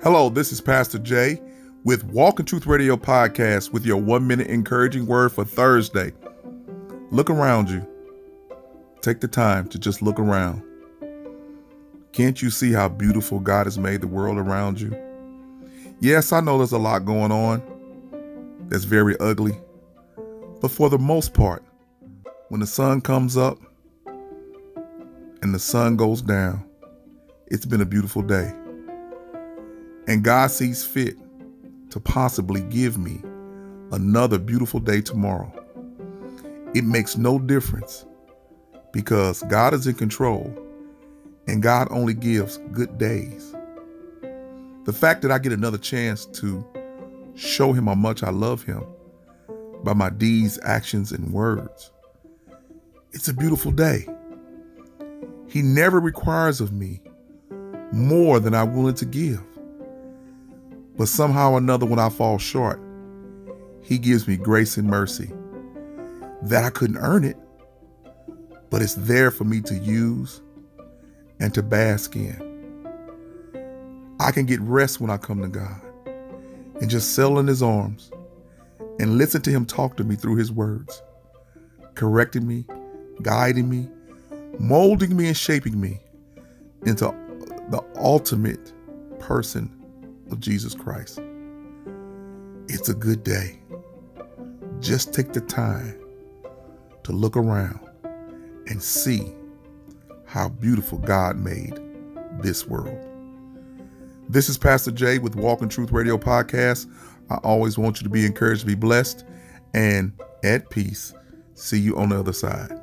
Hello, this is Pastor Jay with Walk in Truth Radio podcast with your one minute encouraging word for Thursday. Look around you. Take the time to just look around. Can't you see how beautiful God has made the world around you? Yes, I know there's a lot going on that's very ugly, but for the most part, when the sun comes up and the sun goes down, it's been a beautiful day. And God sees fit to possibly give me another beautiful day tomorrow. It makes no difference because God is in control and God only gives good days. The fact that I get another chance to show him how much I love him by my deeds, actions, and words, it's a beautiful day. He never requires of me more than I'm willing to give. But somehow or another, when I fall short, He gives me grace and mercy that I couldn't earn it, but it's there for me to use and to bask in. I can get rest when I come to God and just settle in His arms and listen to Him talk to me through His words, correcting me, guiding me, molding me, and shaping me into the ultimate person of Jesus Christ. It's a good day. Just take the time to look around and see how beautiful God made this world. This is Pastor Jay with Walk in Truth Radio Podcast. I always want you to be encouraged, be blessed, and at peace. See you on the other side.